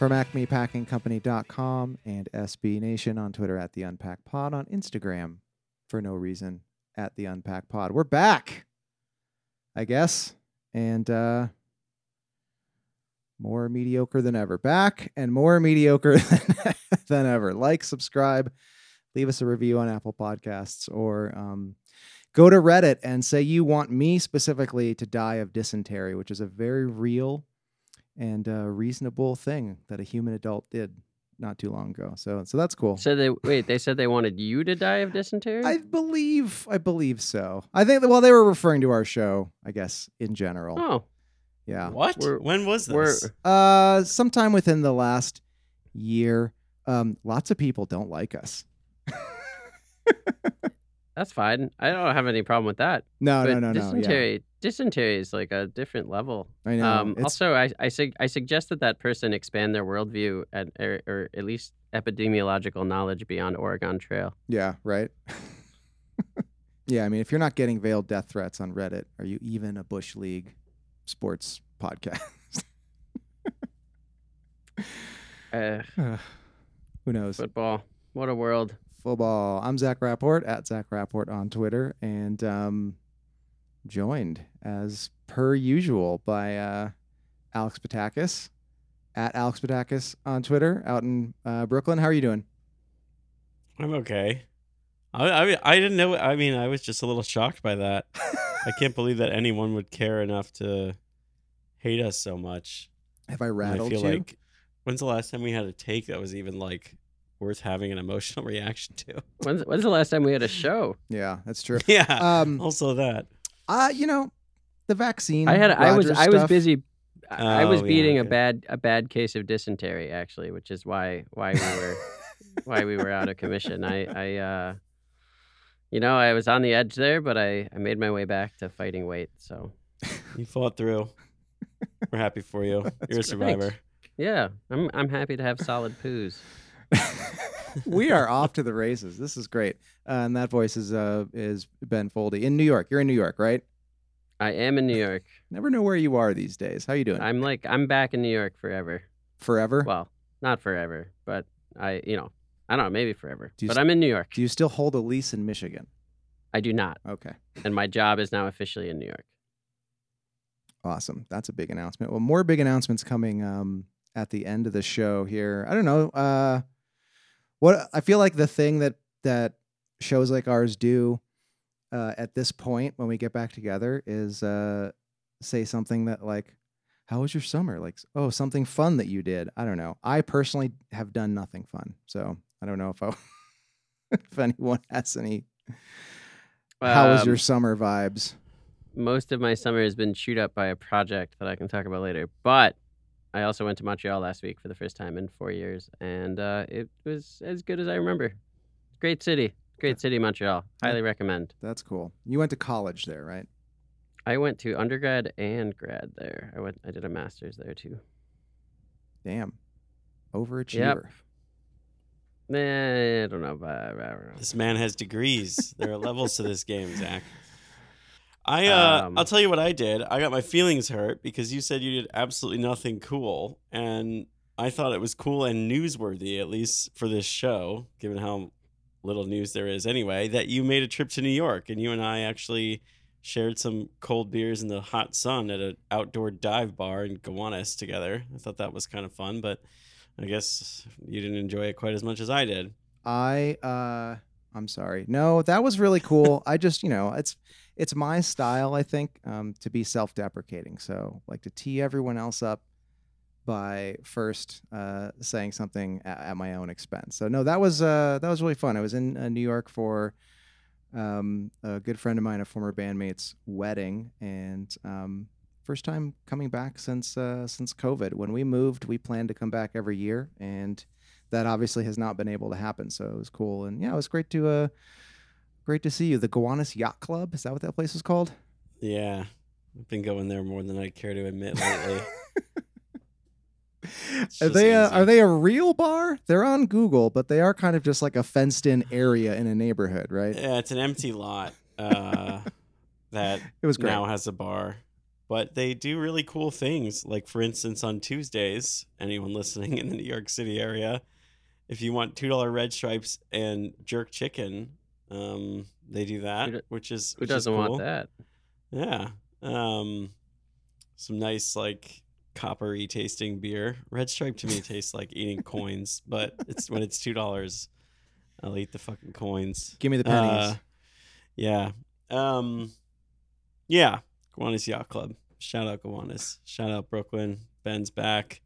from acmepackingcompany.com and SB Nation on Twitter at the Unpack Pod, on Instagram for no reason at the Unpack Pod. We're back, I guess, and uh, more mediocre than ever. Back and more mediocre than, than ever. Like, subscribe, leave us a review on Apple Podcasts, or um, go to Reddit and say you want me specifically to die of dysentery, which is a very real and uh, reasonable thing that a human adult did not too long ago. So, so that's cool. So they wait. They said they wanted you to die of dysentery. I believe, I believe so. I think that well, they were referring to our show, I guess, in general. oh, Yeah. What? We're- when was we're this? Uh, sometime within the last year, um, lots of people don't like us. that's fine. I don't have any problem with that. No, but no, no, no. Yeah. dysentery, dysentery is like a different level. I know. Um, also, I I, sug- I suggest that that person expand their worldview at, or, or at least epidemiological knowledge beyond Oregon Trail. Yeah, right. yeah, I mean, if you're not getting veiled death threats on Reddit, are you even a Bush League sports podcast? Uh, Who knows? football, what a world! Football. I'm Zach Rapport at Zach Rapport on Twitter, and um, joined as per usual by uh, Alex Patakis at Alex Patakis on Twitter out in uh, Brooklyn. How are you doing? I'm okay. I, I I didn't know. I mean, I was just a little shocked by that. I can't believe that anyone would care enough to hate us so much. Have I And rattled I feel you? like when's the last time we had a take that was even like worth having an emotional reaction to? When's, when's the last time we had a show? yeah, that's true. yeah. Um, also that. uh, you know, the vaccine. I had I was Rogers I was busy. I I was Oh, yeah, beating a bad a bad case of dysentery actually, which is why why we were why we were out of commission. I I uh, you know I was on the edge there, but I I made my way back to fighting weight. So You fought through. We're happy for you. You're a survivor. yeah, I'm I'm happy to have solid poos. we are off to the races. This is great. Uh, and that voice is uh is Ben Foldy in New York. You're in New York, right? I am in New York. Never know where you are these days. How you doing? I'm like I'm back in New York forever. Forever? Well, not forever, but I you know I don't know maybe forever. But s- I'm in New York. Do you still hold a lease in Michigan? I do not, Okay. and my job is now officially in New York. Awesome. That's a big announcement. Well, more big announcements coming um, at the end of the show here. I don't know. Uh, what I feel like the thing that that shows like ours do uh, at this point when we get back together is uh, say something that like, "How was your summer?" Like, "Oh, something fun that you did." I don't know. I personally have done nothing fun, so I don't know if I, if anyone has any. How was your Um, summer vibes? most of my summer has been chewed up by a project that I can talk about later. But I also went to Montreal last week for the first time in four years, and uh, it was as good as I remember. Great city, great city, Montreal. Highly recommend. That's cool. You went to college there, right? I went to undergrad and grad there. I went. I did a master's there too. Damn. Overachiever. Eh, I don't know. But, I don't know. This man has degrees. there are levels to this game, Zach. I uh, Um, I'll tell you what I did. I got my feelings hurt because you said you did absolutely nothing cool, and I thought it was cool and newsworthy, at least for this show, given how little news there is anyway. That you made a trip to New York, and you and I actually shared some cold beers in the hot sun at an outdoor dive bar in Gowanus together. I thought that was kind of fun, but I guess you didn't enjoy it quite as much as I did. I uh I'm sorry. No, that was really cool. I just, you know, it's it's my style, I think, um, to be self-deprecating. So, like to tee everyone else up by first uh, saying something at, at my own expense. So, no, that was uh, that was really fun. I was in uh, New York for um, a good friend of mine, a former bandmate's wedding, and um, first time coming back since uh, since COVID. When we moved, we planned to come back every year, and that obviously has not been able to happen. So it was cool, and yeah, it was great to uh, great to see you. The Gowanus Yacht Club is that what that place is called? Yeah, I've been going there more than I care to admit lately. Are they a, are they a real bar? They're on Google, but they are kind of just like a fenced in area in a neighborhood, right? Yeah, it's an empty lot uh, that It was great. now has a bar. But they do really cool things. Like, for instance, on Tuesdays, anyone listening in the New York City area, if you want $2 red stripes and jerk chicken, um, they do that, do- which is Who which is doesn't want cool. that? Yeah. Um, some nice, like, coppery tasting beer. Red stripe to me tastes like eating coins, but it's when it's $2, I'll eat the fucking coins. Give me the pennies. Uh, yeah. Um yeah. Gowanus Yacht Club. Shout out Gowanus. Shout out Brooklyn. Ben's back.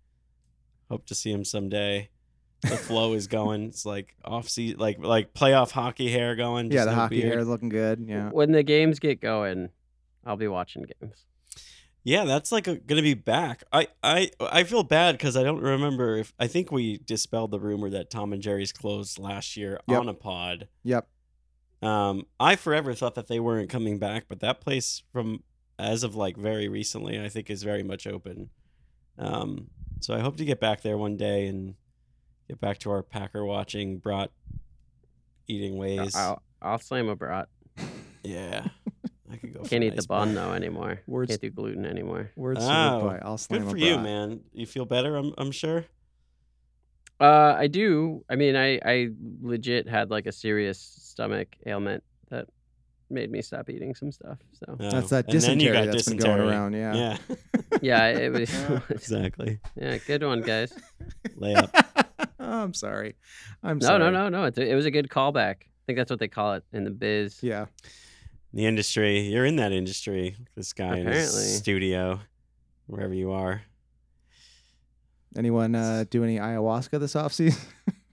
Hope to see him someday. The flow is going. It's like off season like like playoff hockey hair going. yeah, the no hockey beard. hair is looking good. Yeah. When the games get going, I'll be watching games. Yeah, that's like a, gonna be back. I I I feel bad because I don't remember if I think we dispelled the rumor that Tom and Jerry's closed last year Yep. on a pod. Yep. Um, I forever thought that they weren't coming back, but that place from as of like very recently, I think is very much open. Um, so I hope to get back there one day and get back to our Packer watching, brat eating ways. I'll I'll slam a brat. Yeah, I could go. Can't a eat the bun brat. though anymore. Words- Can't do gluten anymore. Words to Oh, live. I'll slam Good a for you, man. You feel better? I'm I'm sure. Uh, I do. I mean, I I legit had like a serious stomach ailment that made me stop eating some stuff. So Oh, That's that and then you dysentery got that's been going around. Yeah. Yeah, yeah, it was. exactly. yeah, good one, guys. Lay up. oh, I'm sorry. I'm No, sorry. no, no, no. no. a, it was a good callback. I think that's what they call it in the biz. Yeah. the industry. You're in that industry. This guy in Apparently. his studio, wherever you are. Anyone uh, do any ayahuasca this offseason?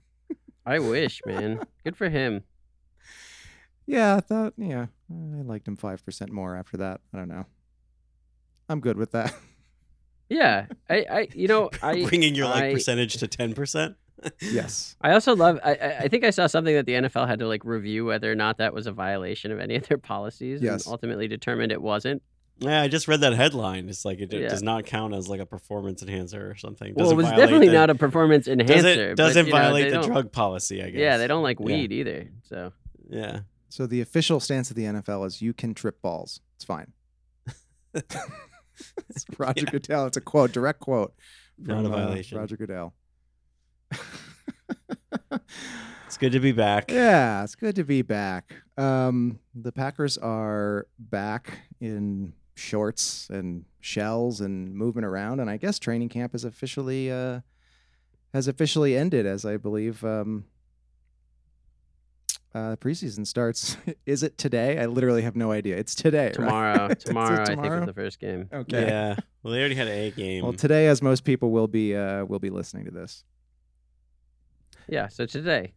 I wish, man. Good for him. yeah, I thought. Yeah, I liked him five percent more after that. I don't know. I'm good with that. Yeah, I, I, you know, I, bringing your like I- percentage to ten percent. Yes. I also love. I, I I think I saw something that the NFL had to like review whether or not that was a violation of any of their policies. Yes. And ultimately determined it wasn't. Yeah, I just read that headline. It's like it, it Yeah. does not count as like a performance enhancer or something. well, it Doesn't was definitely the- not a performance enhancer. Doesn't doesn't but, you know, violate the drug policy. I guess. Yeah, they don't like Yeah. weed either. So Yeah. So the official stance of the NFL is you can trip balls. It's fine. it's Roger Yeah. Goodell. It's a quote, direct quote Not from a uh, violation. Roger Goodell. It's good to be back. Yeah, it's good to be back. Um, the Packers are back in shorts and shells and moving around, and I guess training camp is officially uh, has officially ended, as I believe um, uh, preseason starts. is it today? I literally have no idea. It's today. right? tomorrow, it tomorrow, I think tomorrow? is the first game. Okay. Yeah. Well, they already had a game. Well, today, as most people will be uh, will be listening to this. Yeah. So today,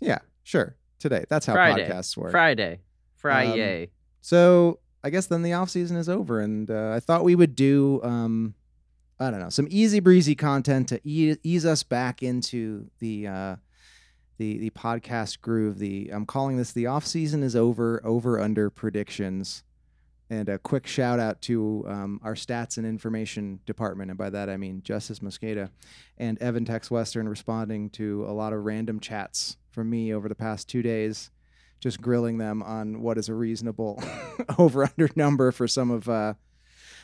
Yeah, sure. Today. That's how Friday. podcasts work. Friday, Friday. So I guess then the off season is over, and uh, I thought we would do um, I don't know some easy breezy content to e- ease us back into the uh, the the podcast groove. The I'm calling this the off season is over over under predictions, and a quick shout out to um, our stats and information department, and by that I mean Justis Mosqueda and Evan Tex Western responding to a lot of random chats from me over the past two days just grilling them on what is a reasonable over under number for some of uh,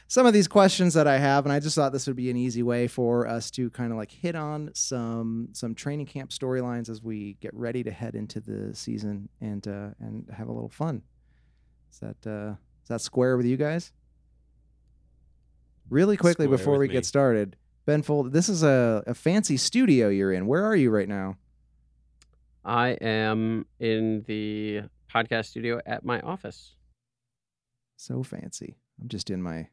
some of these questions that I have, and I just thought this would be an easy way for us to kind of like hit on some some training camp storylines as we get ready to head into the season and uh, and have a little fun. Is that uh, is that square with you guys? Really quickly Square before with we me. get started, Ben Foldy, this is a, a fancy studio you're in. Where are you right now? I am in the podcast studio at my office. So fancy. I'm just in my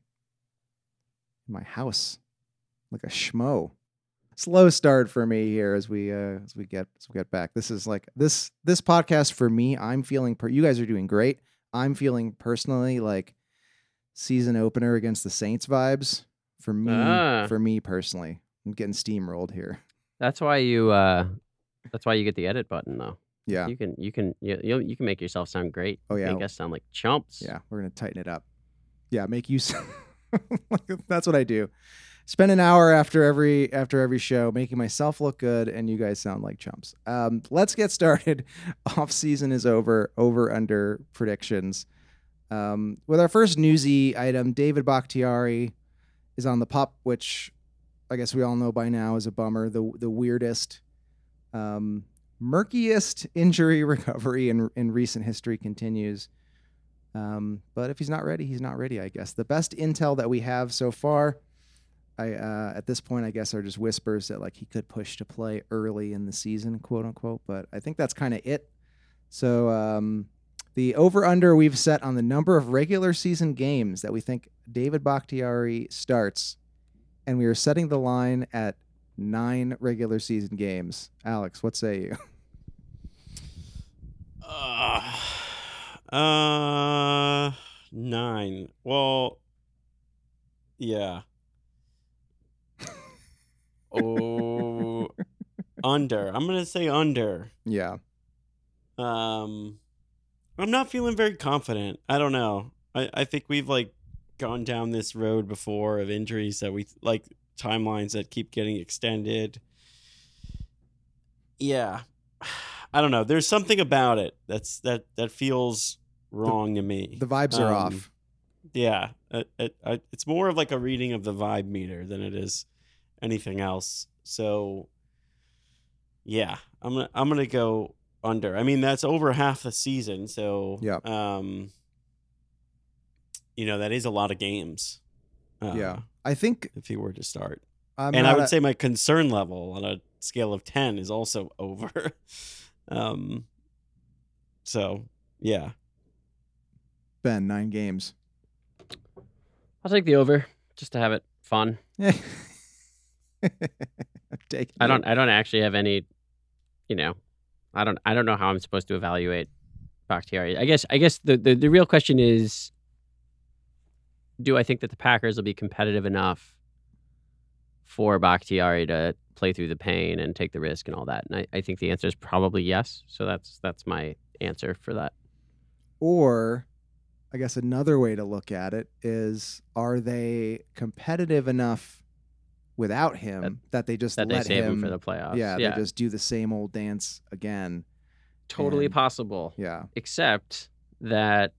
my house, like a schmo. Slow start for me here as we uh as we get as we get back. This is like this this podcast for me. I'm feeling. Per- you guys are doing great. I'm feeling personally like season opener against the Saints vibes for me. Ah. For me personally, I'm getting steamrolled here. That's why you. uh That's why you get the edit button, though. Yeah, You can. You can. You, you you can make yourself sound great. Oh, yeah. Make us sound like chumps. yeah. We're gonna tighten it up. Yeah, make use. That's what I do. Spend an hour after every after every show making myself look good, and you guys sound like chumps. Um, let's get started. Off season is over. Over under predictions. Um, with our first newsy item, David Bakhtiari is on the pop which I guess we all know by now is a bummer. The the weirdest, um, murkiest injury recovery in in recent history continues. Um, but if he's not ready, he's not ready. I guess the best intel that we have so far, I uh, at this point, I guess, are just whispers that like he could push to play early in the season, quote unquote. But I think that's kind of it. So um, the over under we've set on the number of regular season games that we think David Bakhtiari starts, and we are setting the line at nine regular season games. Alex, what say you? Uh, uh, nine. Well, yeah. Oh, under. I'm gonna say under. yeah, Um, I'm not feeling very confident. I don't know. I I think we've like gone down this road before of injuries that we like timelines that keep getting extended. Yeah. I don't know. There's something about it that's that that feels wrong to me. the vibes are Um, off. Yeah, it, it, I- it's more of like a reading of the vibe meter than it is anything else. So, yeah, I'm gonna I'm gonna go under. I mean, that's over half the season, so yeah. Um, you know that is a lot of games. Uh, yeah, I think if he were to start, I'm and I would a- say my concern level on a scale of ten is also over. um, so yeah, Ben nine games. I'll take the over just to have it fun. I don't. I don't actually have any. You know, I don't. I don't know how I'm supposed to evaluate Bakhtiari. I guess. I guess the the, the real question is, do I think that the Packers will be competitive enough for Bakhtiari to play through the pain and take the risk and all that? And I, I think the answer is probably yes. So that's that's my answer for that. Or, I guess another way to look at it is: Are they competitive enough without him that, they just That they let save him, him for the playoffs. Yeah, yeah, they just do the same old dance again. totally and- possible. Yeah, except that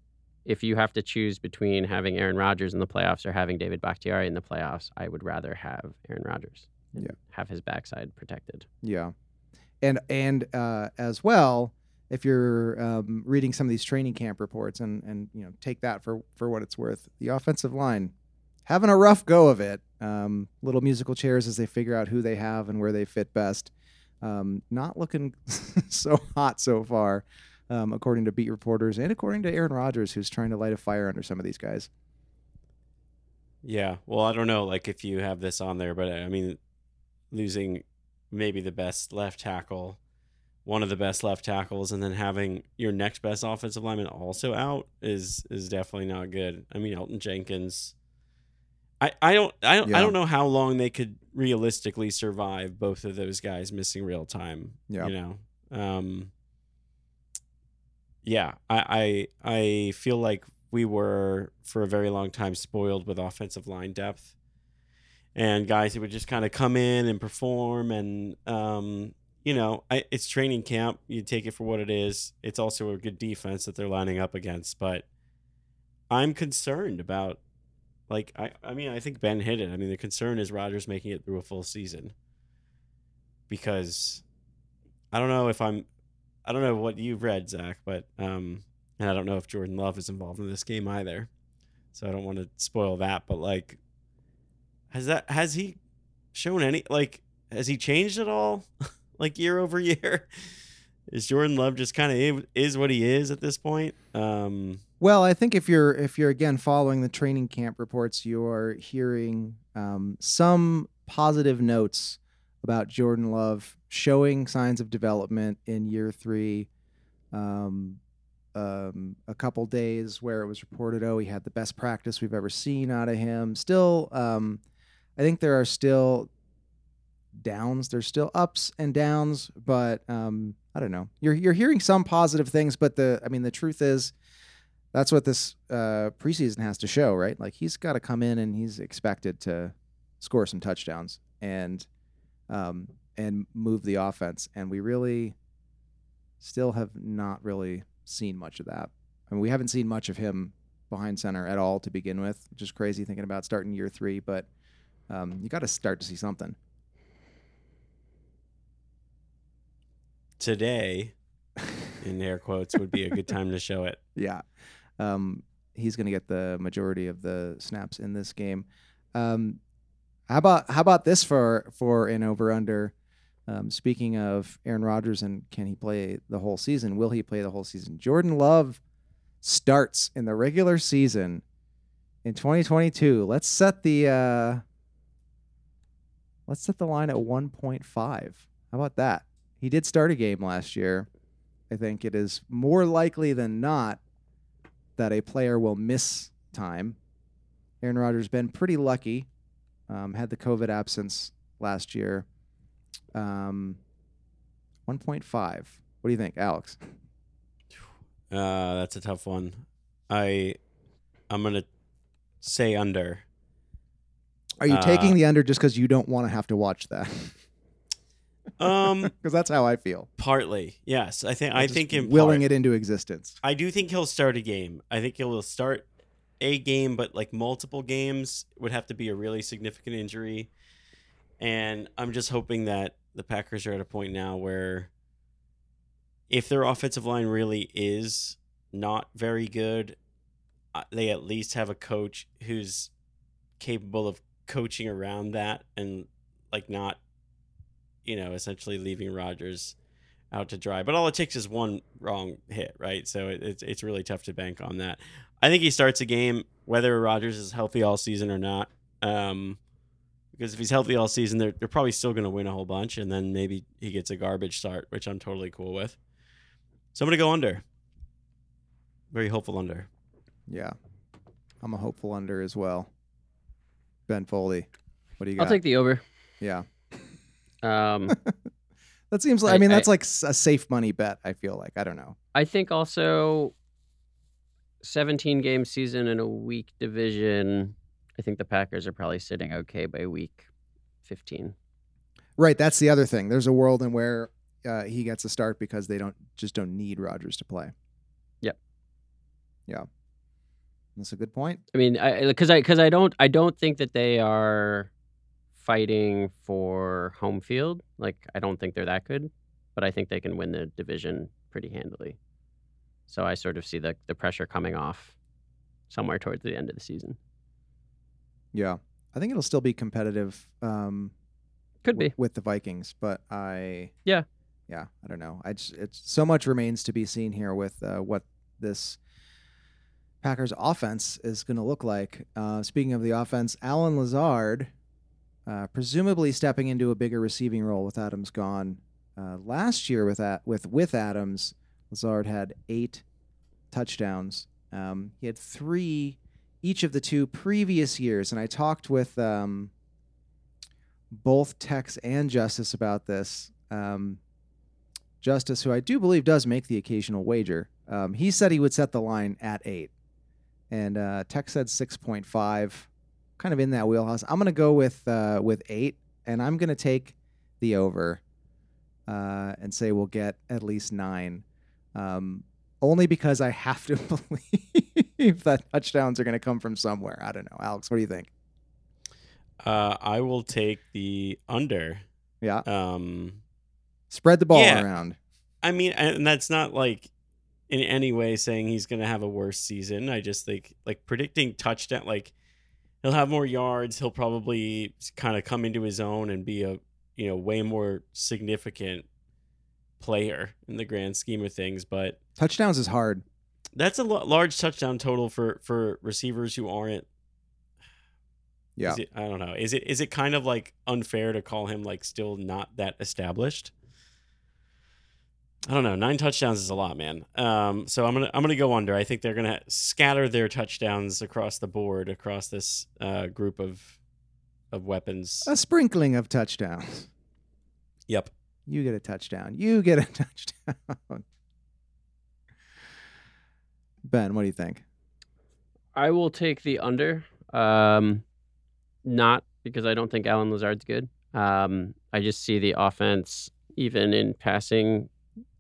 if you have to choose between having Aaron Rodgers in the playoffs or having David Bakhtiari in the playoffs, I would rather have Aaron Rodgers. and Yeah. Have his backside protected. yeah, and and uh, as well, if you're um, reading some of these training camp reports and and you know take that for for what it's worth, the offensive line having a rough go of it. Um, little musical chairs as they figure out who they have and where they fit best. Um, not looking so hot so far, um, according to beat reporters and according to Aaron Rodgers, who's trying to light a fire under some of these guys. Yeah. Well, I don't know, like if you have this on there, but I mean, losing maybe the best left tackle, one of the best left tackles, and then having your next best offensive lineman also out is is definitely not good. I mean, Elgton Jenkins. I, I don't I don't Yeah. I don't know how long they could realistically survive both of those guys missing real time. Yeah. You know. Um yeah, I, I I feel like we were for a very long time spoiled with offensive line depth and guys who would just kind of come in and perform and um you know I, it's training camp you take it for what it is it's also a good defense that they're lining up against but i'm concerned about like i i mean i think ben hit it. I mean the concern is Rodgers making it through a full season. Because i don't know if i'm i don't know what you've read zach but um and i don't know if jordan love is involved in this game either. So i don't want to spoil that but like has that has he shown any like has he changed at all like year over year is Jordan Love just kind of is what he is at this point? Um, Well, I think if you're if you're again following the training camp reports, you are hearing um, some positive notes about Jordan Love showing signs of development in year three. Um, um, a couple days where it was reported, oh, he had the best practice we've ever seen out of him. Still, um, I think there are still downs. There's still ups and downs, but um, I don't know. You're you're hearing some positive things, but the I mean the truth is that's what this uh, preseason has to show, right? Like he's got to come in and he's expected to score some touchdowns and um, and move the offense, and we really still have not really seen much of that. I mean, we haven't seen much of him behind center at all to begin with, is crazy thinking about starting year three. But um, you got to start to see something. Today, in air quotes, would be a good time to show it. Yeah. Um, he's going to get the majority of the snaps in this game. Um, how about how about this for for an over under? Um, speaking of Aaron Rodgers and can he play the whole season? Will he play the whole season? Jordan Love starts in the regular season in 2022. Let's set the uh, let's set the line at 1.5. How about that? He did start a game last year. I think it is more likely than not that a player will miss time. Aaron Rodgers been pretty lucky. Um, had the COVID absence last year. Um, 1.5. What do you think, Alex? Uh, that's a tough one. I, I'm gonna say under. Are you Uh, taking the under just because you don't want to have to watch that? Um, Because that's how I feel. partly, yes. I think I think in willing part, it into existence. I do think he'll start a game. I think he'll start a game, but like multiple games would have to be a really significant injury. And I'm just hoping that the Packers are at a point now where if their offensive line really is not very good, uh, they at least have a coach who's capable of coaching around that and like not, you know, essentially leaving Rodgers out to dry. But all it takes is one wrong hit, right? So it, it's it's really tough to bank on that. I think he starts a game whether Rodgers is healthy all season or not. Um, because if he's healthy all season, they're they're probably still going to win a whole bunch, and then maybe he gets a garbage start, which I'm totally cool with. So I'm gonna go under. Very hopeful under. Yeah. I'm a hopeful under as well. Ben Foldy, what do you got? I'll take the over. yeah. Um, That seems like, I, I- mean, I- that's like a safe money bet, I feel like. I don't know. I think also 17 game season in a weak division. I think the Packers are probably sitting okay by week 15. Right. That's the other thing. There's a world in where uh, he gets a start because they don't just don't need Rodgers to play. Yep. Yeah. That's a good point. I mean, I because I because I don't I don't think that they are fighting for home field. Like I don't think they're that good, but I think they can win the division pretty handily. So I sort of see the the pressure coming off somewhere towards the end of the season. Yeah. I think it'll still be competitive um, Could w- be. with the Vikings, but I Yeah. yeah, I don't know. I just it's so much remains to be seen here with uh, what this Packers offense is going to look like. Uh, speaking of the offense, Allen Lazard, uh, presumably stepping into a bigger receiving role with Adams gone. Uh, last year with that with with Adams, Lazard had eight touchdowns. Um, he had three each of the two previous years, and I talked with um, both Tex and Justis about this. Um, Justis, who I do believe does make the occasional wager, um, he said he would set the line at eight, and uh, Tex said six point five, kind of in that wheelhouse. I'm gonna go with uh, with eight, and I'm gonna take the over, uh, and say we'll get at least nine, um, only because I have to believe that touchdowns are gonna come from somewhere. I don't know, Alex. What do you think? Uh, I will take the under. Yeah, Um, spread the ball Yeah. around. I mean, and that's not like in any way saying he's going to have a worse season. I just think like predicting touchdown, like he'll have more yards. He'll probably kind of come into his own and be a you know way more significant player in the grand scheme of things, but Touchdowns is hard. that's a large touchdown total for for receivers who aren't. Yeah. Is it, I don't know. Is it is it kind of like unfair to call him like still not that established? I don't know. Nine touchdowns is a lot, man. Um, so I'm gonna I'm gonna go under. I think they're gonna scatter their touchdowns across the board across this uh, group of of weapons. A sprinkling of touchdowns. Yep. You get a touchdown. You get a touchdown. Ben, what do you think? I will take the under. Um, not because I don't think Allen Lazard's good. Um, I just see the offense, even in passing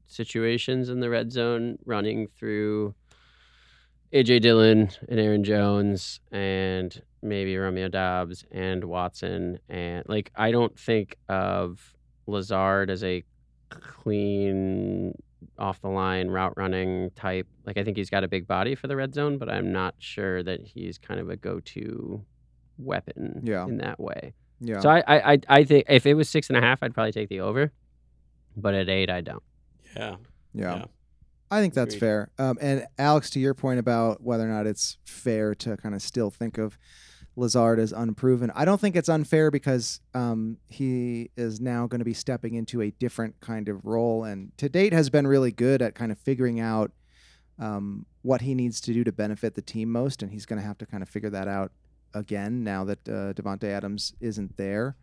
situations in the red zone, running through AJ Dillon and Aaron Jones and maybe Romeo Doubs and Watson. And like, I don't think of Lazard as a clean off the line route running type. Like I think he's got a big body for the red zone, but I'm not sure that he's kind of a go-to weapon Yeah. in that way. Yeah. So I, I I I think if it was six and a half, I'd probably take the over. But at eight, I don't. Yeah. yeah. yeah. I think that's Agreed. fair. Um, and Alex, to your point about whether or not it's fair to kind of still think of Lazard as unproven, I don't think it's unfair because um, he is now going to be stepping into a different kind of role, and to date has been really good at kind of figuring out um, what he needs to do to benefit the team most, and he's going to have to kind of figure that out again now that uh, Davante Adams isn't there.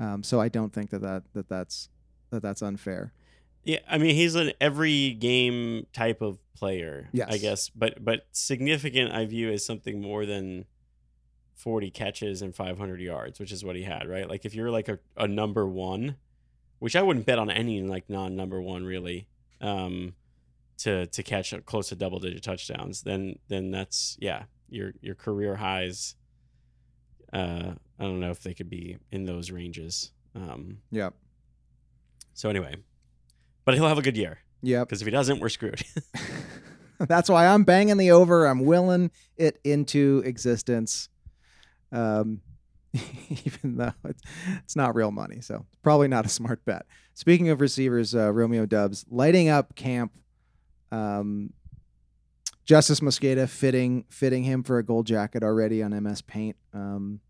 Um, so I don't think that, that that that's that that's unfair. Yeah, I mean he's an every game type of player. I guess, but but significant I view as something more than forty catches and five hundred yards, which is what he had, right? Like if you're like a, a number one, which I wouldn't bet on any like non number one really, um, to to catch close to double digit touchdowns, then then that's yeah your your career highs. Uh, I don't know if they could be in those ranges. Um, Yep. so anyway, but he'll have a good year Yep. because if he doesn't, we're screwed. That's why I'm banging the over. I'm willing it into existence. Um, even though it's, it's not real money. So probably not a smart bet. Speaking of receivers, uh, Romeo Doubs lighting up camp. Um, Justis Mosqueda fitting fitting him for a gold jacket already on MS Paint. Um,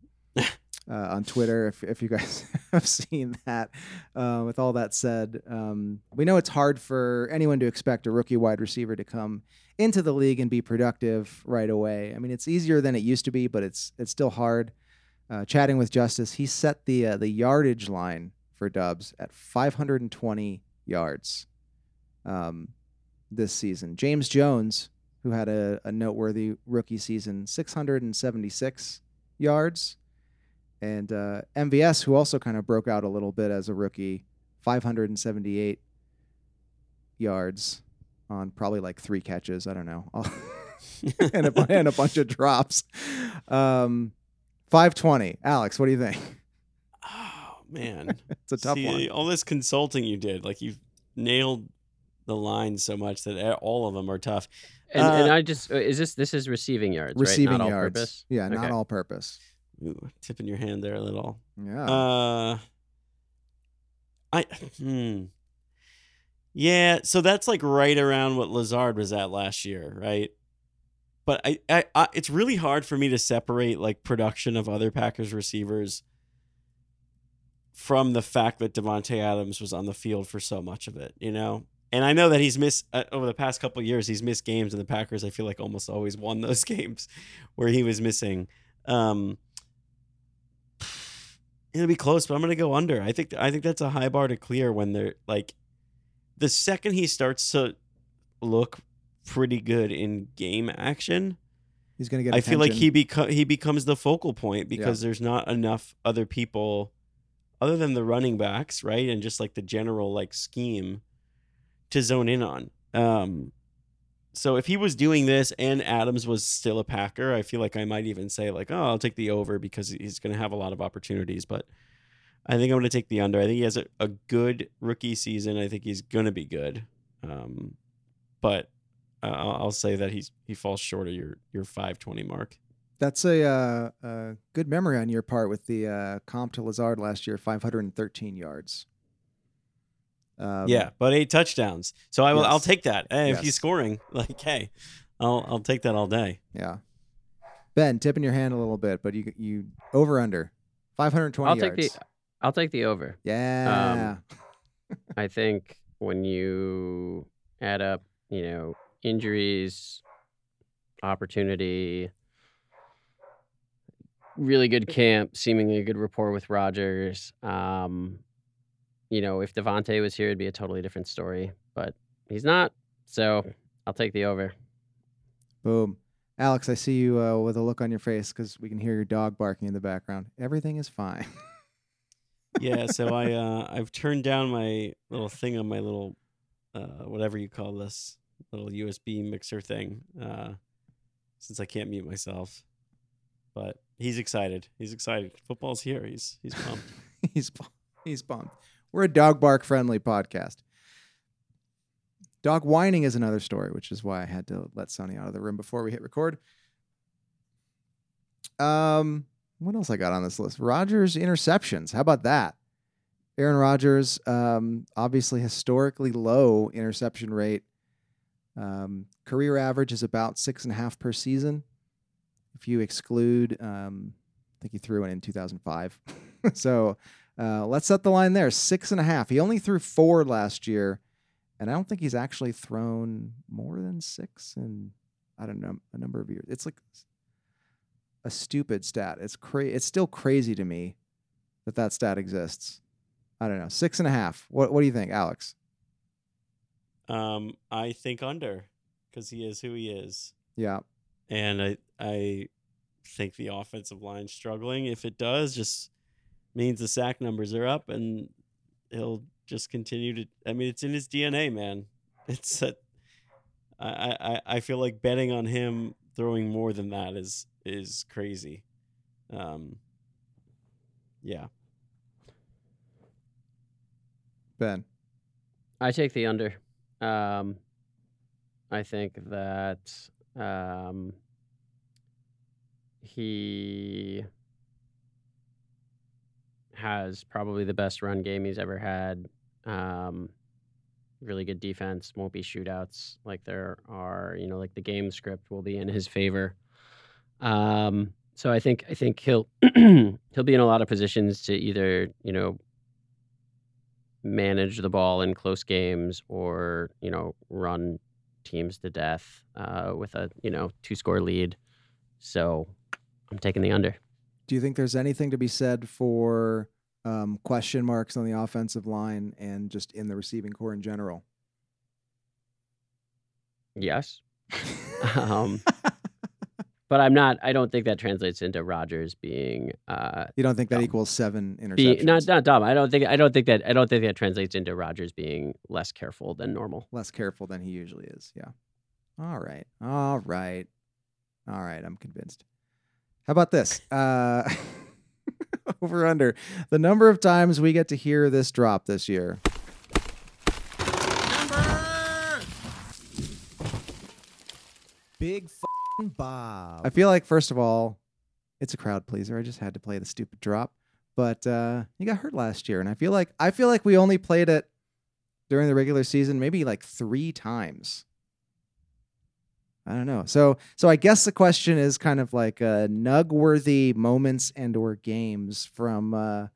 uh, on Twitter, if, if you guys have seen that. Uh, with all that said, um, we know it's hard for anyone to expect a rookie wide receiver to come into the league and be productive right away. I mean, it's easier than it used to be, but it's it's still hard. Uh, chatting with Justis, he set the uh, the yardage line for Doubs at 520 yards um, this season. James Jones, who had a, a noteworthy rookie season, 676 yards, and uh, MVS, who also kind of broke out a little bit as a rookie, 578 yards on probably like three catches. I don't know. and, a, and a bunch of drops. Um, 520. Alex, what do you think? oh man, It's a tough See, one. All this consulting you did, like you've nailed the lines so much that all of them are tough. And, and Uh, I just uh, is this this is receiving yards, Receiving right? Not yards. all purpose. Yeah, not all purpose. Ooh, tipping your hand there a little. Yeah. Uh, I hmm. Yeah, so that's like right around what Lazard was at last year, right? But I, I, I it's really hard for me to separate like production of other Packers receivers from the fact that Davante Adams was on the field for so much of it, you know. And I know that he's missed uh, over the past couple of years. He's missed games, and the Packers I feel like almost always won those games where he was missing. Um, it'll be close, but I'm gonna go under. I think I think that's a high bar to clear when they're like the second he starts to look pretty good in game action. He's going to get I feel like he beco- he becomes the focal point because there's not enough other people other than the running backs, right? And just like the general like scheme to zone in on. Um so if he was doing this and Adams was still a Packer, I feel like I might even say like, "Oh, I'll take the over because he's going to have a lot of opportunities." But I think I'm going to take the under. I think he has a, a good rookie season. I think he's going to be good. Um, but uh, I'll say that he's he falls short of your your 520 mark. That's a, uh, a good memory on your part with the uh, comp to Lazard last year, 513 yards. Um, yeah, but eight touchdowns. So I will. I'll take that. Hey, if he's scoring, like, hey, I'll I'll take that all day. yeah. Ben, tipping your hand a little bit, but you you over under five hundred twenty I'll yards. take the I'll take the over. yeah. I think when you add up, you know, injuries, opportunity, really good camp, seemingly a good rapport with Rodgers. Um, you know, if Davante was here, it'd be a totally different story, but he's not. So I'll take the over. Boom. Alex, I see you uh, with a look on your face because we can hear your dog barking in the background. Everything is fine. Yeah. So I uh, I've turned down my little thing on my little uh, whatever you call this little USB mixer thing uh, since I can't mute myself. But he's excited. He's excited. Football's here. He's he's pumped. he's pu- he's pumped. We're a dog bark friendly podcast. Dog whining is another story, which is why I had to let Sonny out of the room before we hit record. Um, what else I got on this list? Rodgers interceptions. How about that? Aaron Rodgers, um, obviously historically low interception rate. Um, career average is about six and a half per season. If you exclude, um, I think he threw one in 2005. so uh, let's set the line there. Six and a half. He only threw four last year, and I don't think he's actually thrown more than six in I don't know a number of years. It's like a stupid stat. It's crazy. It's still crazy to me that that stat exists. I don't know. Six and a half. What What do you think, Alex? Um, I think under because he is who he is. Yeah. and I I think the offensive line struggling. If it does, just means the sack numbers are up, and he'll just continue to. I mean, it's in his DNA, man. It's a, I I I feel like betting on him throwing more than that is is crazy. Um. Yeah. Ben. I take the under. Um, I think that um, he has probably the best run game he's ever had. Um, really good defense. Won't be shootouts like there are. You know, like the game script will be in his favor. Um, so I think I think he'll he'll be in a lot of positions to either you know manage the ball in close games or you know run teams to death uh, with a you know two score lead. So I'm taking the under. Do you think there's anything to be said for um, question marks on the offensive line and just in the receiving core in general? Yes, um, but I'm not. I don't think that translates into Rodgers being uh, you don't think that dumb. equals seven interceptions? being not not dumb. I don't think. I don't think that. I don't think that translates into Rodgers being less careful than normal. less careful than he usually is. Yeah. All right. All right. All right. I'm convinced. How about this? Uh, over under the number of times we get to hear this drop this year. Big Bob. I feel like first of all, it's a crowd pleaser. I just had to play the stupid drop, but uh, he got hurt last year, and I feel like I feel like we only played it during the regular season maybe like three times. I don't know. So so I guess the question is kind of like uh, nug-worthy moments and or games from uh,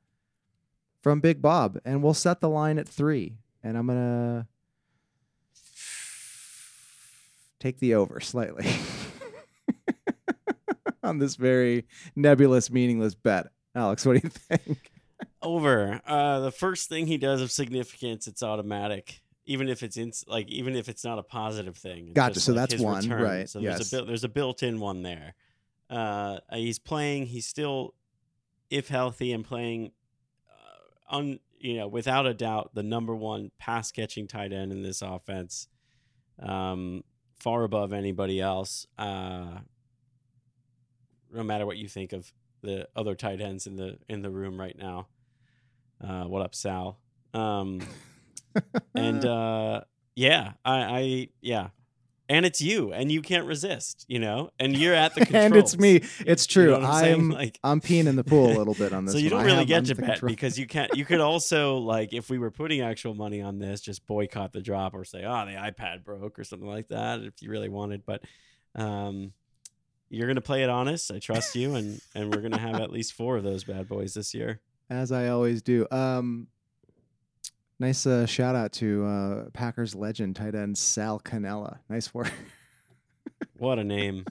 from Big Bob, and we'll set the line at three, and I'm gonna take the over slightly on this very nebulous, meaningless bet. Alex, what do you think? Over. Uh, the first thing he does of significance, it's automatic. Even if it's in, like, even if it's not a positive thing. Gotcha, just, so like, that's one, return. right, So there's yes. a built, there's a built-in one there. Uh, he's playing. He's still, if healthy and playing, uh, on you know without a doubt the number one pass catching tight end in this offense. Um, far above anybody else. Uh, no matter what you think of the other tight ends in the in the room right now. Uh, what up, Sal? Um, and uh, yeah, I, I yeah, and it's you, and you can't resist, you know, and you're at the controls. and it's me. It's You know true. I'm? I'm Like- I'm peeing in the pool a little bit on this. so you don't I really get to bet because you can't. You could also like if we were putting actual money on this, just boycott the drop or say, "Oh, the iPad broke" or something like that if you really wanted. But um, you're gonna play it honest. I trust you, and and we're gonna have at least four of those bad boys this year. as I always do. Um, nice uh, shout out to uh, Packers legend tight end Sal Canella. Nice work, What a name!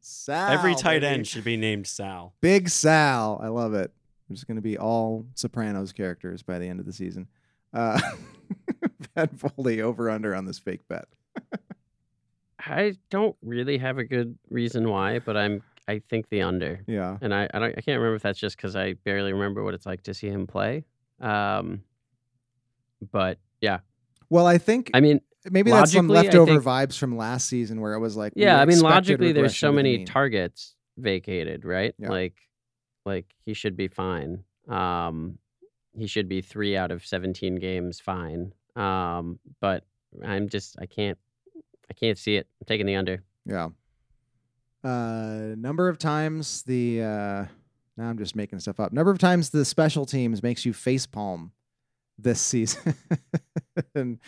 Sal. Every tight baby. end should be named Sal. Big Sal. I love it. There's going to be all Sopranos characters by the end of the season. Uh, Pat Foley over under on this fake bet. I don't really have a good reason why, but I'm I think the under. Yeah. And I I, don't, I can't remember if that's just because I barely remember what it's like to see him play. Um, but yeah, Well, I think I mean, maybe that's some leftover think- vibes from last season where it was like, yeah, I mean, logically, there's so many mean. targets vacated, right? Yeah. Like, like he should be fine. Um, he should be three out of 17 games fine. Um, but I'm just I can't I can't see it. I'm taking the under. Yeah. Uh, number of times the uh, now I'm just making stuff up. Number of times the special teams makes you face palm this season, and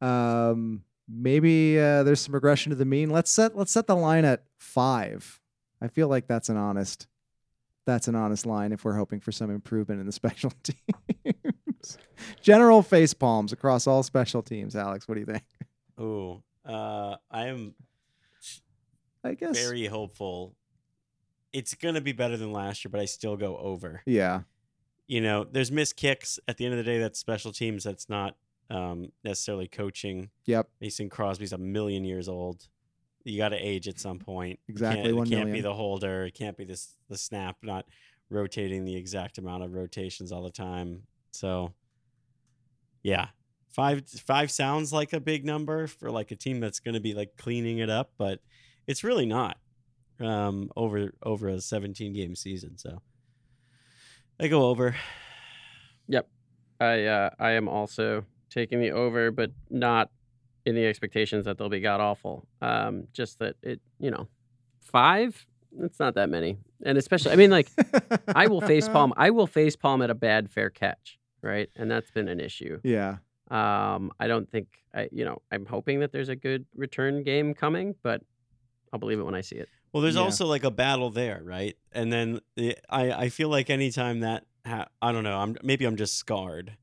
um, maybe uh, there's some regression to the mean. Let's set let's set the line at five. I feel like that's an honest that's an honest line if we're hoping for some improvement in the special teams. General face palms across all special teams. Alex, what do you think? Ooh, uh, I am I guess. very hopeful. It's gonna be better than last year, but I still go over. yeah. You know, there's missed kicks. At the end of the day, that's special teams. That's not um, necessarily coaching. Yep. Mason Crosby's a million years old. You got to age at some point. Exactly Can't, one it can't be the holder. It can't be this the snap, not rotating the exact amount of rotations all the time. So, yeah, five five sounds like a big number for like a team that's going to be like cleaning it up, but it's really not um, over over a 17 game season. So, I go over. Yep. I uh, I am also taking the over, but not in the expectations that they'll be god awful. Um, just that it, you know, five. It's not that many, and especially, I mean, like I will face palm. I will face palm at a bad fair catch, right? And that's been an issue. Yeah. Um, I don't think I, you know, I'm hoping that there's a good return game coming, but I'll believe it when I see it. Well, there's Yeah. also like a battle there, right? And then the, I I feel like anytime that ha- I don't know, I'm maybe I'm just scarred,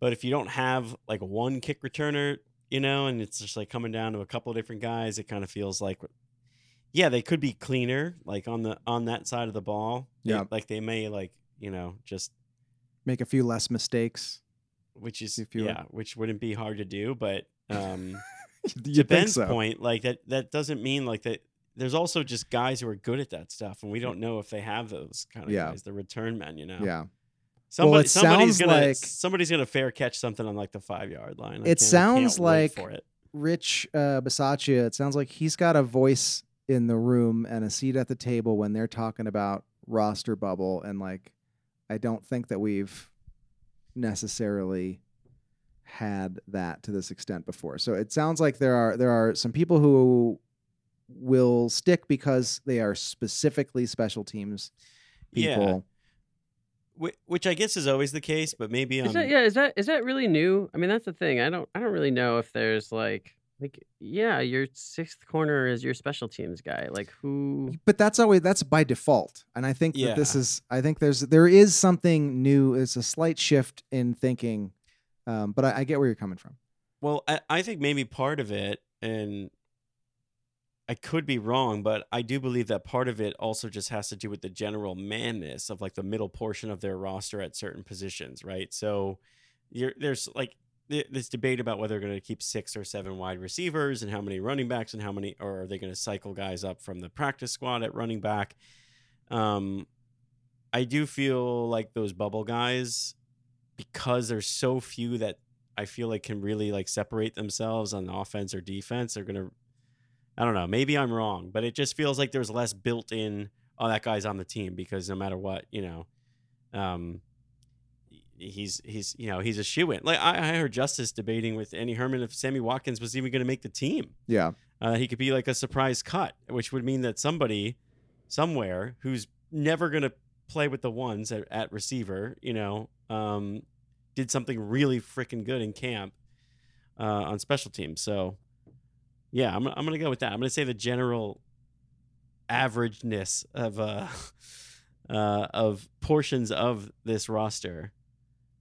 but if you don't have like one kick returner, you know, and it's just like coming down to a couple of different guys, it kind of feels like, yeah, they could be cleaner, like on the on that side of the ball. They- Yeah. like they may like you know just Make a few less mistakes. which is If you were- yeah, which wouldn't be hard to do, but um. you to Ben's so? point, like that that doesn't mean like that. There's also just guys who are good at that stuff, and we don't know if they have those kind of Yeah. guys, the return men. You know, Yeah. Somebody, it somebody's gonna like- somebody's gonna fair catch something on like the five yard line. I It sounds like- it. Rich uh, Bisaccia, it sounds like he's got a voice in the room and a seat at the table when they're talking about roster bubble. And like, I don't think that we've necessarily had that to this extent before. So it sounds like there are there are some people who will stick because they are specifically special teams people. Whi- which I guess is always the case, but maybe Is um, that yeah? Is that is that really new? I mean, that's the thing. I don't I don't really know if there's like like yeah, your sixth corner is your special teams guy. Like who? but that's always that's by default and i think that this is i think there's there is something new it's a slight shift in thinking um, but I, I get where you're coming from Well, I, I think maybe part of it, and I could be wrong, but I do believe that part of it also just has to do with the general manness of like the middle portion of their roster at certain positions, right? So there's like this debate about whether they're going to keep six or seven wide receivers and how many running backs and how many, or are they going to cycle guys up from the practice squad at running back? Um, I do feel like those bubble guys, because there's so few that I feel like can really like separate themselves on offense or defense. They're gonna, I don't know. Maybe I'm wrong, but it just feels like there's less built in. Oh, that guy's on the team because no matter what, you know, um, he's he's you know he's a shoe in. Like I, I heard Justis debating with Andy Herman if Sammy Watkins was even going to make the team. yeah Uh, he could be like a surprise cut, which would mean that somebody somewhere who's never going to play with the ones at, at receiver, you know, um, did something really freaking good in camp uh, on special teams. So, yeah, I'm, I'm going to go with that. I'm going to say the general averageness of uh, uh, of portions of this roster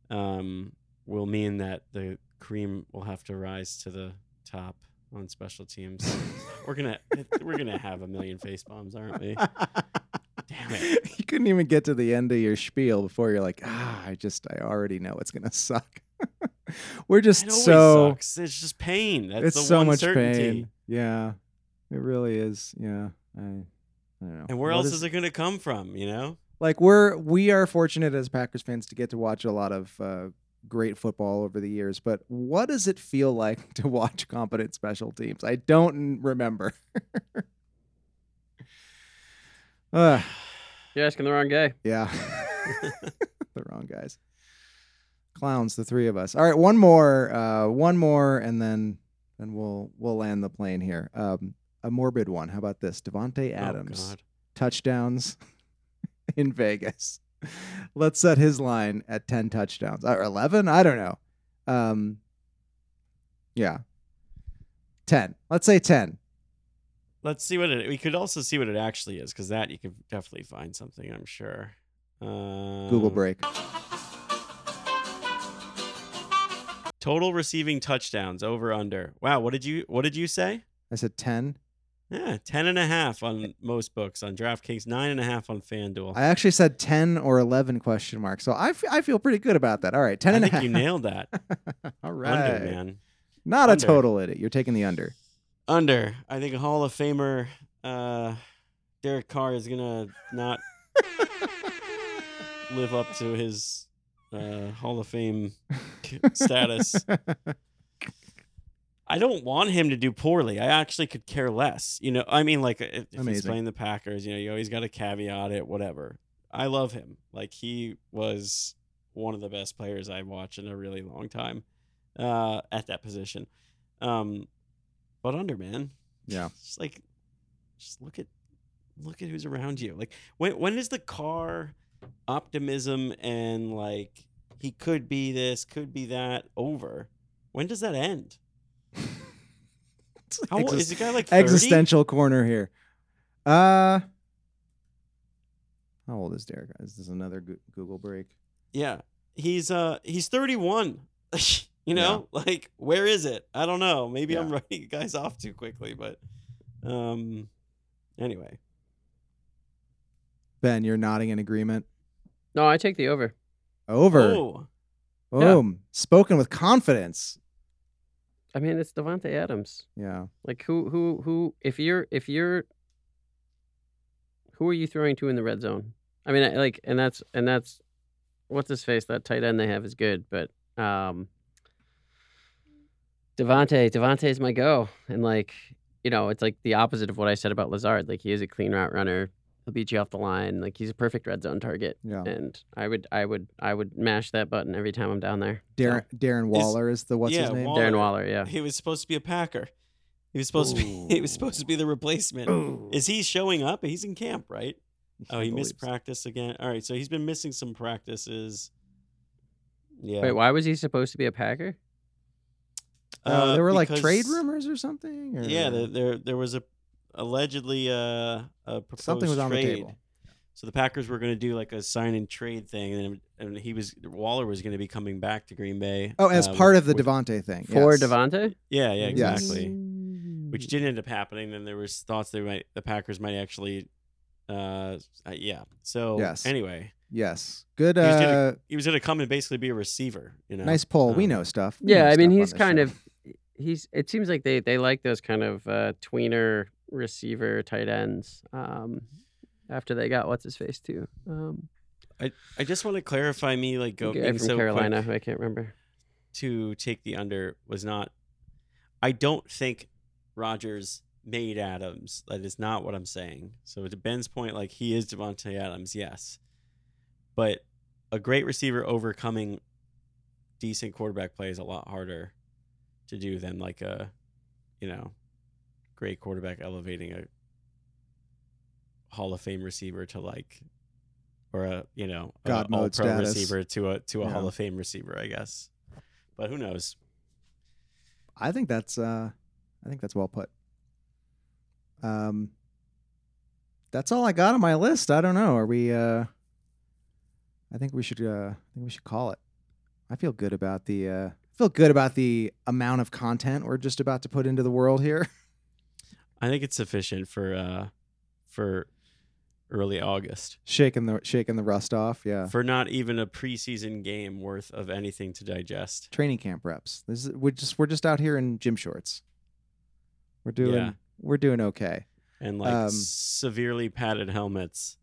um, will mean that the cream will have to rise to the top on special teams. we're gonna we're gonna have a million face bombs, aren't we? Damn it! You couldn't even get to the end of your spiel before you're like, ah, I just, I already know it's gonna suck. We're just It so, sucks. It's just pain. That's it's the so one much certainty. pain. Yeah, it really is. Yeah, I, I don't know. And where What else is, it gonna come from? You know? like we're we are fortunate as Packers fans to get to watch a lot of uh, great football over the years. But what does it feel like to watch competent special teams? I don't remember. uh, You're asking the wrong guy. yeah, the wrong guys, clowns. The three of us. All right, one more, uh, one more, and then then we'll we'll land the plane here. Um, a morbid one. How about this? Davante Adams Oh, God. touchdowns in Vegas. Let's set his line at 10 touchdowns or 11. I don't know. Um, yeah. 10. Let's say 10. Let's see what it. We could also see what it actually is, because that you could definitely find something. I'm sure. Uh, Google break. Total receiving touchdowns over under. Wow, what did you what did you say? I said 10. Yeah, 10 and a half on most books on DraftKings, nine and a half on FanDuel. I actually said 10 or 11 question mark. So I, f- I feel pretty good about that. All right. 10 I and a think half. you nailed that. All right. Under, man. Not Under. a total idiot. You're taking the under. Under. I think a Hall of Famer, uh, Derek Carr is gonna not live up to his uh, Hall of Fame status. I don't want him to do poorly. I actually could care less. You know, I mean, like if if he's playing the Packers, you know, you always got to caveat it, whatever. I love him. Like he was one of the best players I've watched in a really long time uh, at that position. Um, but under man, Yeah. just like, just look at look at who's around you. Like when when is the Carr optimism and like he could be this, could be that over? When does that end? How old Exis- is the guy like 30? existential corner here. Uh, how old is Derek? Is this another Goo- Google break? Yeah. He's uh he's 31. you know? Like where is it? I don't know. Maybe I'm Yeah. writing you guys off too quickly, but um anyway. Ben, you're nodding in agreement. No, I take the over. Over. Oh, Yeah. Boom. Spoken with confidence. I mean, it's Davante Adams. Yeah. Like who who who if you're if you're who are you throwing to in the red zone? I mean, I- like and that's and that's what's his face that tight end they have is good, but um Davante Davante is my go. And like, you know, it's like the opposite of what I said about Lazard. Like he is a clean route runner. He'll beat you off the line. Like he's a perfect red zone target. Yeah. And I would I would I would mash that button every time I'm down there. So, Darren Darren Waller is the what's yeah, his name? Waller. Darren Waller, yeah. he was supposed to be a Packer. He was supposed to be he was supposed to be the replacement. Is he showing up? He's in camp, right? Oh, he missed believes- practice again. All right, so he's been missing some practices. Yeah. Wait, why was he supposed to be a Packer? Uh, there were like trade rumors or something. Or Yeah, there, there there was a allegedly uh, a proposed something was on the trade. table. So the Packers were going to do like a sign and trade thing, and and he was Waller was going to be coming back to Green Bay. Oh, as uh, part with- of the with- Davante thing. For yes. Davante? Yeah, yeah, Yes. exactly. Which did end up happening. Then there was thoughts they might the Packers might actually, uh, uh, yeah. So Yes. anyway, Yes. Good. He was gonna- Uh, he was going to come and basically be a receiver. You know, nice pull. we Um, know stuff. We Yeah, know I mean stuff on he's kind show. of he's it seems like they they like those kind of uh tweener receiver tight ends. Um after they got what's his face too. Um I just want to clarify me like go being from so Carolina, quick I can't remember. to take the under was not. I don't think Rodgers made Adams. That is not what I'm saying. So to Ben's point, like he is Davante Adams, yes, but a great receiver overcoming decent quarterback play is a lot harder to do than like a, you know, great quarterback elevating a Hall of Fame receiver to like, or a you know a God all mode pro receiver to a to a Yeah. Hall of Fame receiver, I guess. But who knows? I think that's uh I think that's well put. Um that's all I got on my list. I don't know. Are we uh I think we should uh I think we should call it. I feel good about the uh feel good about the amount of content we're just about to put into the world here. I think it's sufficient for uh for early August shaking the shaking the rust off. Yeah. for not even a preseason game worth of anything to digest. Training camp reps. This is we're just we're just out here in gym shorts. We're doing Yeah. we're doing okay. And like Um, severely padded helmets.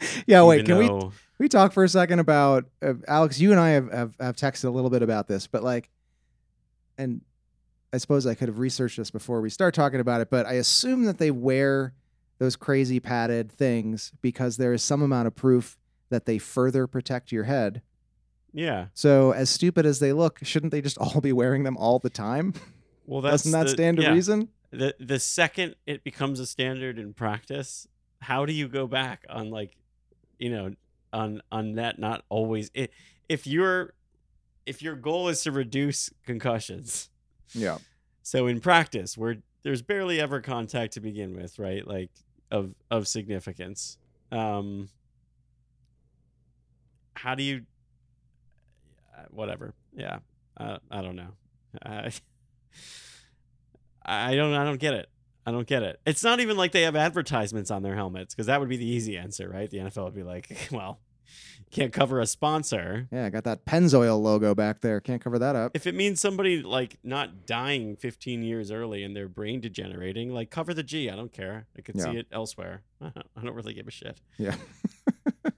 Yeah, wait, even can we though- we talk for a second about uh, Alex? You and I have, have have texted a little bit about this, but like, and I suppose I could have researched this before we start talking about it. But I assume that they wear those crazy padded things because there is some amount of proof that they further protect your head. Yeah. So, as stupid as they look, shouldn't they just all be wearing them all the time? Well, that's Doesn't that the- stand to yeah. reason? the the second it becomes a standard in practice, how do you go back on like, you know, on on that not always i if your if your goal is to reduce concussions, Yeah. so in practice where there's barely ever contact to begin with, right? Like of of significance. Um how do you uh, whatever. Yeah. Uh, I don't know. I I don't I don't get it. I don't get it. It's not even like they have advertisements on their helmets because that would be the easy answer, right? The NFL would be like, well, can't cover a sponsor. Yeah, I got that Pennzoil logo back there. Can't cover that up. If it means somebody like not dying 15 years early and their brain degenerating, like cover the G. I don't care. I could see it elsewhere. I don't really give a shit. Yeah.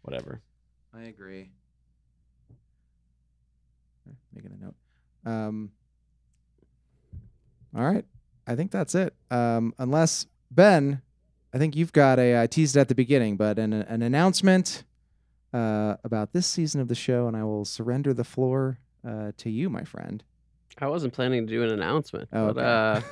Whatever. I agree. Making a note. Um, all right. I think that's it. Um, unless Ben, I think you've got a. I teased it at the beginning, but an an announcement uh, about this season of the show, and I will surrender the floor uh, to you, my friend. I wasn't planning to do an announcement, Oh, but okay. uh,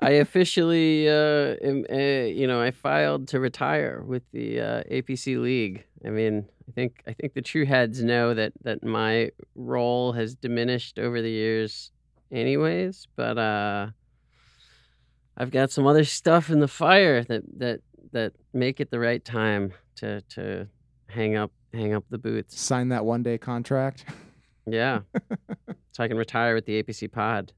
I officially, uh, am, uh, you know, I filed to retire with the uh, APC League. I mean, I think I think the true heads know that that my role has diminished over the years, anyways. But uh, I've got some other stuff in the fire that that that make it the right time to to hang up hang up the boots. Sign that one day contract, Yeah, so I can retire with the APC Pod.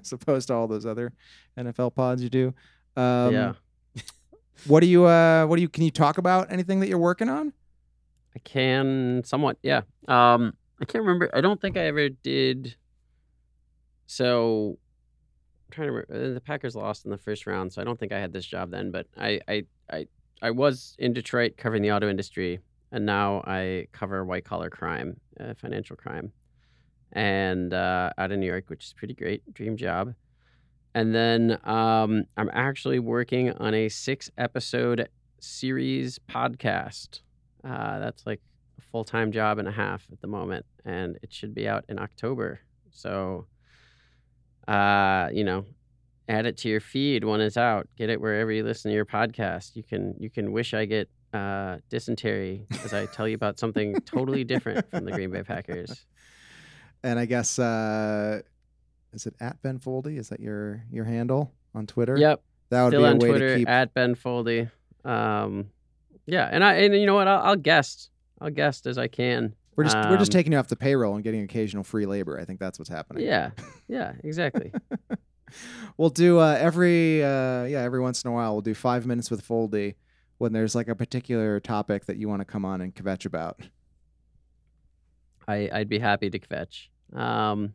as opposed to all those other NFL pods you do. Um, yeah. What do you? Uh, what do you? Can you talk about anything that you're working on? I can somewhat, yeah. Um, I can't remember. I don't think I ever did. So, I'm trying to remember. uh, The Packers lost in the first round, so I don't think I had this job then. But I, I, I, I was in Detroit covering the auto industry, and now I cover white collar crime, uh, financial crime, and uh, out in New York, which is pretty great, dream job. And then um, I'm actually working on a six episode series podcast. Uh, that's like a full time job and a half at the moment, and it should be out in October. So, uh, you know, add it to your feed when it's out. Get it wherever you listen to your podcast. You can you can wish I get uh, dysentery as I tell you about something totally different from the Green Bay Packers. And I guess uh, is it at Ben Foldy? Is that your your handle on Twitter? Yep, that would still be a on way Twitter to keep. at Ben Foldy. Um, yeah, and I and you know what? I'll, I'll guest. I'll guest as I can. We're just we're just um, taking you off the payroll and getting occasional free labor. I think that's what's happening. Yeah, yeah, exactly. we'll do uh, every uh, yeah every once in a while we'll do five minutes with Foldy when there's like a particular topic that you want to come on and kvetch about. I I'd be happy to kvetch. Um,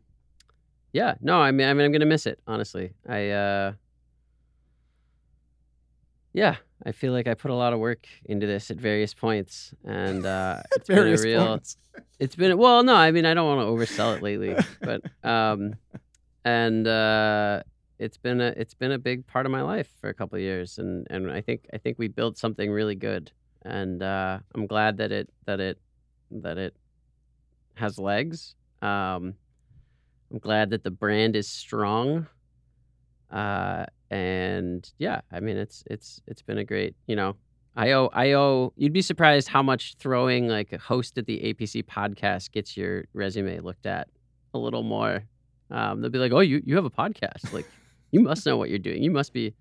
yeah, no, I mean, I mean, I'm gonna miss it. Honestly, I uh, yeah, I feel like I put a lot of work into this at various points, and uh, it's been a real. points. It's been well, no, I mean, I don't want to oversell it lately, but um, and uh, it's been a it's been a big part of my life for a couple of years, and and I think I think we built something really good, and uh, I'm glad that it that it that it has legs. Um, I'm glad that the brand is strong. Uh, and yeah, I mean it's it's it's been a great you know. I owe I owe you'd be surprised how much throwing like a host at the APC podcast gets your resume looked at a little more. Um, they'll be like, "Oh, you you have a podcast? Like, you must know what you're doing. You must be,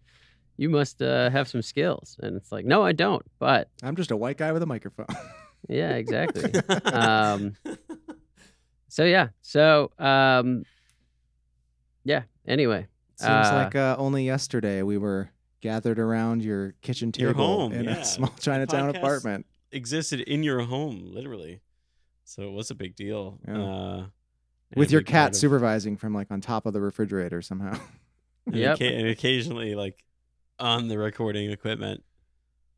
you must uh, have some skills." And it's like, "No, I don't." But I'm just a white guy with a microphone. yeah, exactly. um, so yeah, so um, yeah. Anyway, Seems Uh, like uh, only yesterday we were gathered around your kitchen Your table home, in yeah. a small Chinatown apartment. Existed in your home, literally. So it was a big deal. Yeah. Uh, With your cat of- supervising from like on top of the refrigerator somehow. and, Yep. occa- and occasionally like on the recording equipment.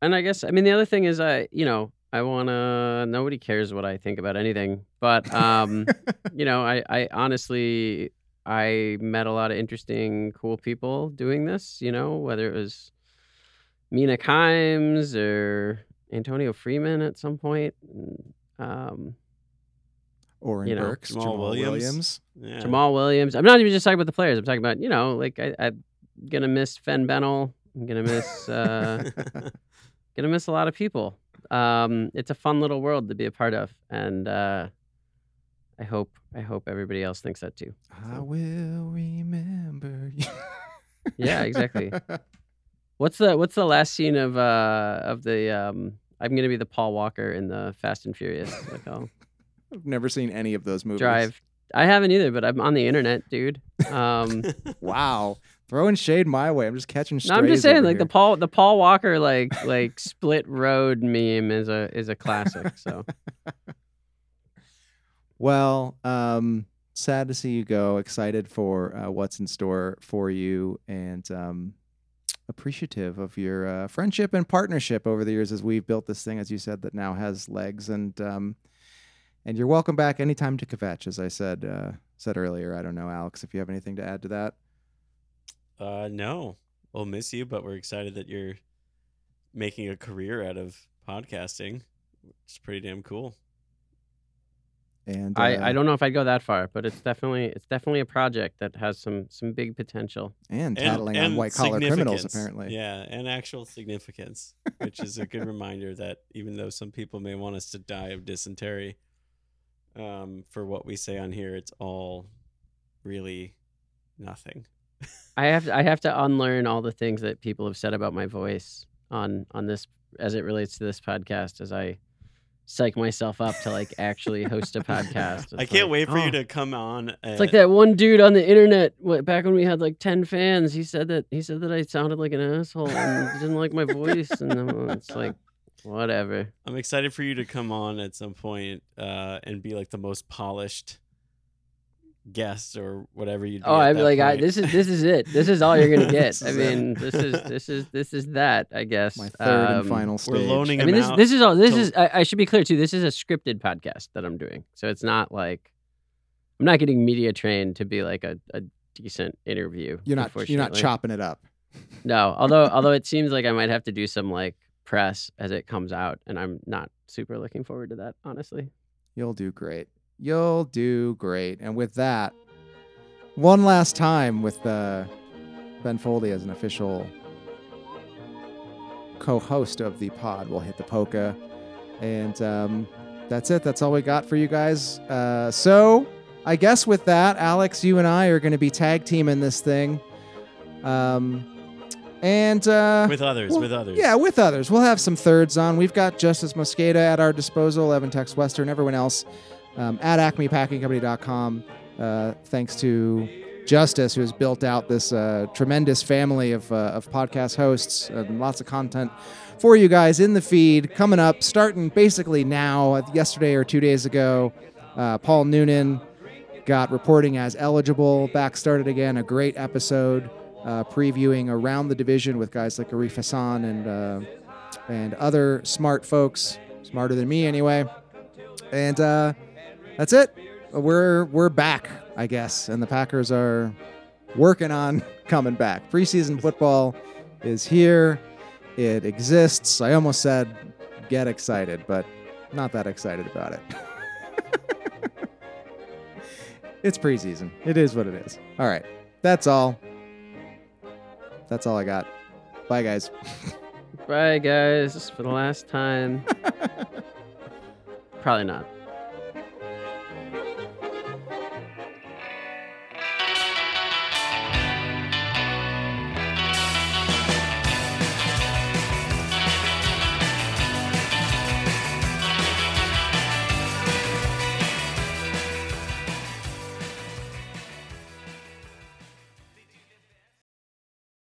and I guess I mean the other thing is I you know I wanna nobody cares what I think about anything, but um, you know I I honestly I met a lot of interesting, cool people doing this. You know whether it was Mina Kimes or Antonio Freeman at some point. and, Um, Oren You know, Burks, Jamaal Jamaal, Williams. Williams. Yeah. Jamaal Williams. I'm not even just talking about the players. I'm talking about you know like I, I'm gonna miss Fen Bennell. I'm gonna miss. Uh, gonna miss a lot of people. Um, it's a fun little world to be a part of, and uh, I hope I hope everybody else thinks that too. I will remember you. Yeah, exactly. What's the What's the last scene of uh of the um? I'm gonna be the Paul Walker in the Fast and Furious. Like I'll I've never seen any of those movies. drive. I haven't either, but I'm on the internet, dude. Um, Wow. Throwing shade my way. I'm just catching no, I'm just saying, like the. Paul the Paul Walker like like split road meme is a is a classic. So Well, um, sad to see you go. Excited for uh, what's in store for you, and um, appreciative of your uh, friendship and partnership over the years as we've built this thing, as you said, that now has legs. And um, and you're welcome back anytime to Kvetch, as I said uh, said earlier. I don't know, Alex, if you have anything to add to that. uh, no, we'll miss you, but we're excited that you're making a career out of podcasting. It's pretty damn cool. And I, uh, I don't know if I'd go that far, but it's definitely it's definitely a project that has some some big potential. and tattling on white collar criminals apparently. Yeah, and actual significance, which is a good reminder that even though some people may want us to die of dysentery, um, for what we say on here, it's all really nothing. I have I have to unlearn all the things that people have said about my voice on on this as it relates to this podcast as I psych myself up to like actually host a podcast. I can't like, wait for oh. you to come on. It's like that one dude on the internet what, back when we had like ten fans. He said that he said that I sounded like an asshole and didn't like my voice, and then it's like whatever. I'm excited for you to come on at some point uh, and be like the most polished guest or whatever you. Oh, I'm like, I, this is this is it. This is all you're gonna get. I is it. mean, this is this is this is that. I guess My third and Um, final We're loaning I mean, this out. this is all. This till- is. I, I should be clear too. This is a scripted podcast that I'm doing, so it's not like I'm not getting media trained to be like a, a decent interview. You're not you're not chopping it up. No, although although it seems like I might have to do some like press as it comes out, and I'm not super looking forward to that, honestly. You'll do great. You'll do great. And with that, one last time with uh, Ben Foldy as an official co-host of the pod, we'll hit the polka, and um, that's it. That's all we got for you guys. Uh, so I guess with that, Alex, you and I are going to be tag teaming this thing. Um, and uh, with others, well, with others. yeah, with others. We'll have some thirds on. We've got Justis Mosqueda at our disposal, Evan Tex Western, everyone else um, at acmepackingcompany.com. Uh, thanks to Justis, who has built out this uh, tremendous family of, uh, of podcast hosts and lots of content for you guys in the feed coming up, starting basically now. uh, Yesterday or two days ago, uh, Paul Noonan got reporting as eligible. Back started again. A great episode uh, previewing around the division with guys like Arif Hassan and uh, and other smart folks, smarter than me anyway. And uh, that's it. We're we're back, I guess, and the Packers are working on coming back. Preseason football is here. It exists. I almost said get excited, but not that excited about it. it's preseason. It is what it is. All right. That's all. That's all I got. Bye, guys. Bye, guys, for the last time. Probably not.